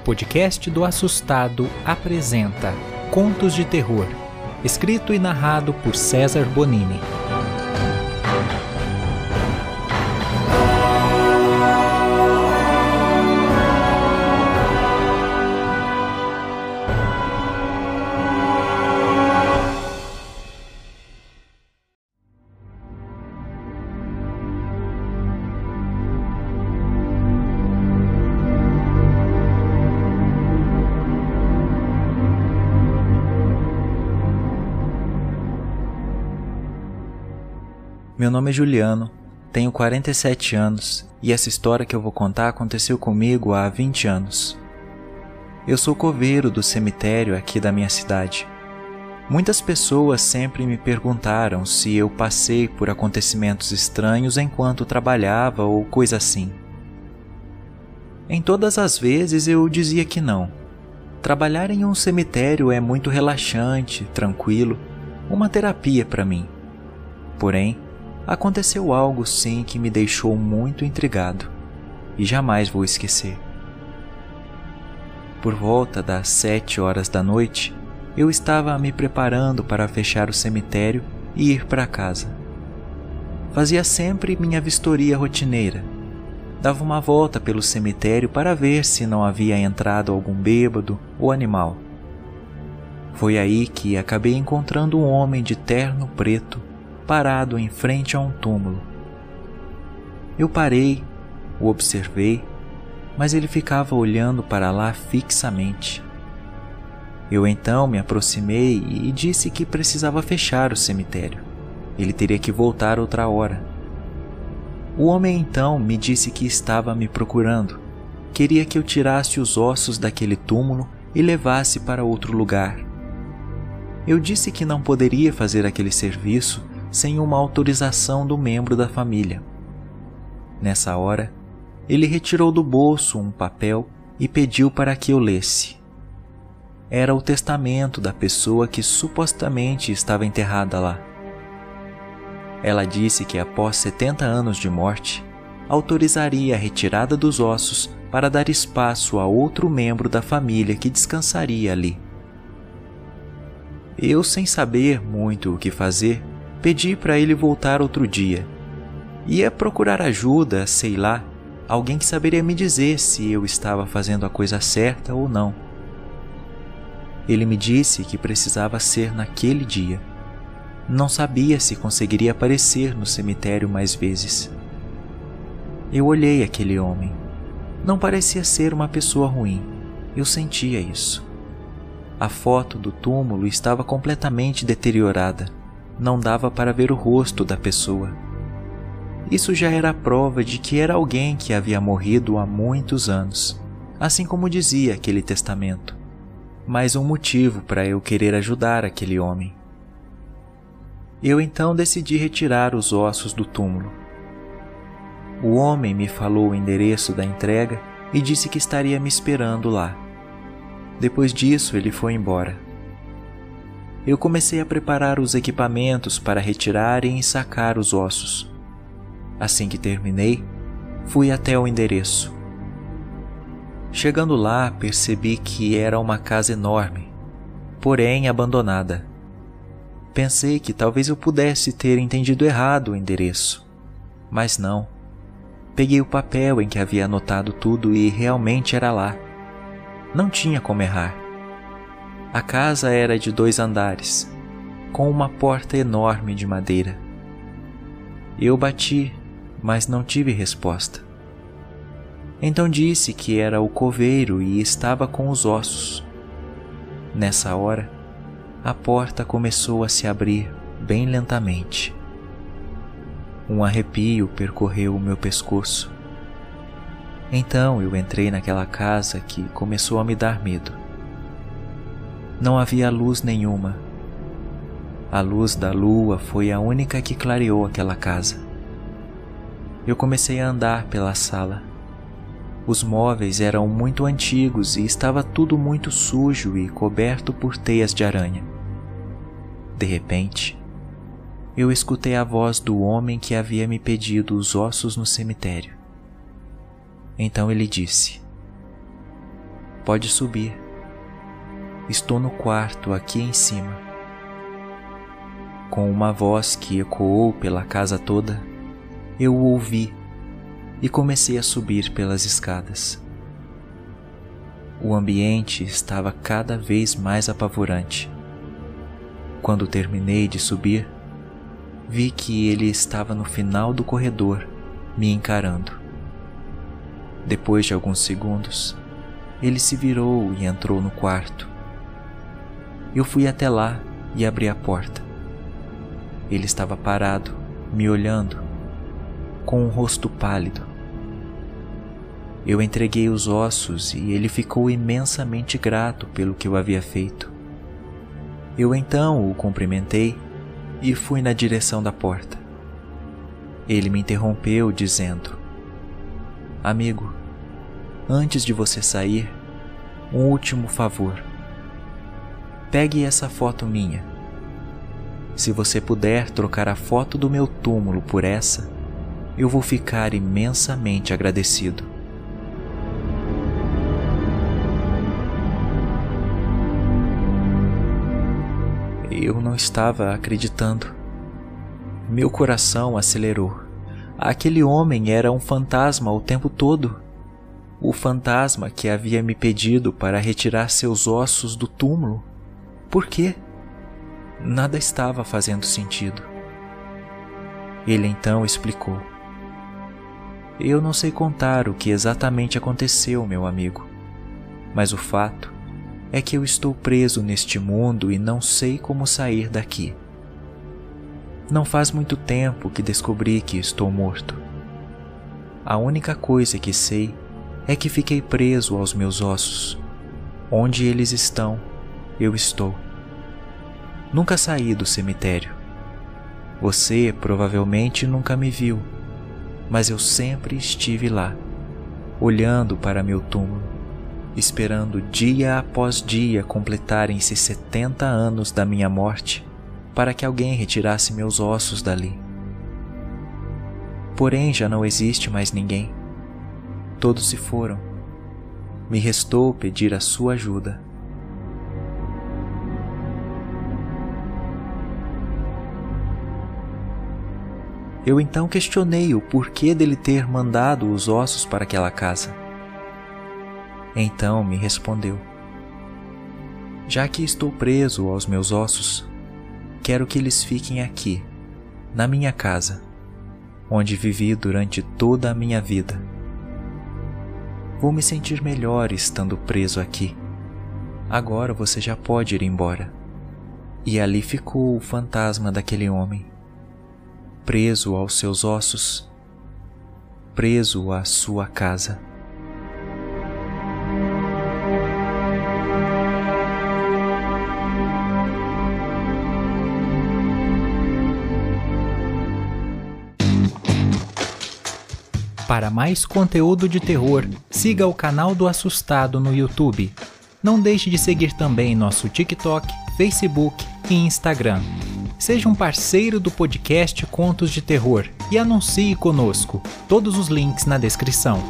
podcast do Assustado apresenta Contos de Terror, escrito e narrado por César Bonini. Meu nome é Juliano, tenho 47 anos e essa história que eu vou contar aconteceu comigo há 20 anos. Eu sou coveiro do cemitério aqui da minha cidade. Muitas pessoas sempre me perguntaram se eu passei por acontecimentos estranhos enquanto trabalhava ou coisa assim. Em todas as vezes eu dizia que não. Trabalhar em um cemitério é muito relaxante, tranquilo, uma terapia para mim. Porém, aconteceu algo sim que me deixou muito intrigado e jamais vou esquecer. Por volta das sete horas da noite, eu estava me preparando para fechar o cemitério e ir para casa. Fazia sempre minha vistoria rotineira. Dava uma volta pelo cemitério para ver se não havia entrado algum bêbado ou animal. Foi aí que acabei encontrando um homem de terno preto parado em frente a um túmulo. Eu parei, o observei, mas ele ficava olhando para lá fixamente. Eu então me aproximei e disse que precisava fechar o cemitério. Ele teria que voltar outra hora. O homem então me disse que estava me procurando. Queria que eu tirasse os ossos daquele túmulo e levasse para outro lugar. Eu disse que não poderia fazer aquele serviço sem uma autorização do membro da família. Nessa hora, ele retirou do bolso um papel e pediu para que eu lesse. Era o testamento da pessoa que supostamente estava enterrada lá. Ela disse que após 70 anos de morte, autorizaria a retirada dos ossos para dar espaço a outro membro da família que descansaria ali. Eu, sem saber muito o que fazer, Pedi para ele voltar outro dia. Ia procurar ajuda, sei lá, alguém que saberia me dizer se eu estava fazendo a coisa certa ou não. Ele me disse que precisava ser naquele dia. Não sabia se conseguiria aparecer no cemitério mais vezes. Eu olhei aquele homem. Não parecia ser uma pessoa ruim. Eu sentia isso. A foto do túmulo estava completamente deteriorada não dava para ver o rosto da pessoa. Isso já era prova de que era alguém que havia morrido há muitos anos, assim como dizia aquele testamento. Mais um motivo para eu querer ajudar aquele homem. Eu então decidi retirar os ossos do túmulo. O homem me falou o endereço da entrega e disse que estaria me esperando lá. Depois disso, ele foi embora eu comecei a preparar os equipamentos para retirar e ensacar os ossos. Assim que terminei, fui até o endereço. Chegando lá, percebi que era uma casa enorme, porém abandonada. Pensei que talvez eu pudesse ter entendido errado o endereço, mas não. Peguei o papel em que havia anotado tudo e realmente era lá. Não tinha como errar. A casa era de dois andares, com uma porta enorme de madeira. Eu bati, mas não tive resposta. Então disse que era o coveiro e estava com os ossos. Nessa hora, a porta começou a se abrir bem lentamente. Um arrepio percorreu o meu pescoço. Então eu entrei naquela casa que começou a me dar medo. Não havia luz nenhuma. A luz da lua foi a única que clareou aquela casa. Eu comecei a andar pela sala. Os móveis eram muito antigos e estava tudo muito sujo e coberto por teias de aranha. De repente, eu escutei a voz do homem que havia me pedido os ossos no cemitério. Então ele disse: Pode subir. Estou no quarto aqui em cima. Com uma voz que ecoou pela casa toda, eu o ouvi e comecei a subir pelas escadas. O ambiente estava cada vez mais apavorante. Quando terminei de subir, vi que ele estava no final do corredor, me encarando. Depois de alguns segundos, ele se virou e entrou no quarto. Eu fui até lá e abri a porta. Ele estava parado, me olhando, com um rosto pálido. Eu entreguei os ossos e ele ficou imensamente grato pelo que eu havia feito. Eu então o cumprimentei e fui na direção da porta. Ele me interrompeu, dizendo: Amigo, antes de você sair, um último favor. Pegue essa foto minha. Se você puder trocar a foto do meu túmulo por essa, eu vou ficar imensamente agradecido. Eu não estava acreditando. Meu coração acelerou. Aquele homem era um fantasma o tempo todo. O fantasma que havia me pedido para retirar seus ossos do túmulo. Por quê? Nada estava fazendo sentido. Ele então explicou. Eu não sei contar o que exatamente aconteceu, meu amigo, mas o fato é que eu estou preso neste mundo e não sei como sair daqui. Não faz muito tempo que descobri que estou morto. A única coisa que sei é que fiquei preso aos meus ossos. Onde eles estão, eu estou. Nunca saí do cemitério. Você provavelmente nunca me viu, mas eu sempre estive lá, olhando para meu túmulo, esperando dia após dia completarem-se 70 anos da minha morte para que alguém retirasse meus ossos dali. Porém, já não existe mais ninguém. Todos se foram. Me restou pedir a sua ajuda. Eu então questionei o porquê dele ter mandado os ossos para aquela casa. Então me respondeu: Já que estou preso aos meus ossos, quero que eles fiquem aqui, na minha casa, onde vivi durante toda a minha vida. Vou me sentir melhor estando preso aqui. Agora você já pode ir embora. E ali ficou o fantasma daquele homem preso aos seus ossos, preso à sua casa. Para mais conteúdo de terror, siga o canal do Assustado no YouTube. Não deixe de seguir também nosso TikTok, Facebook e Instagram. Seja um parceiro do podcast Contos de Terror e anuncie conosco. Todos os links na descrição.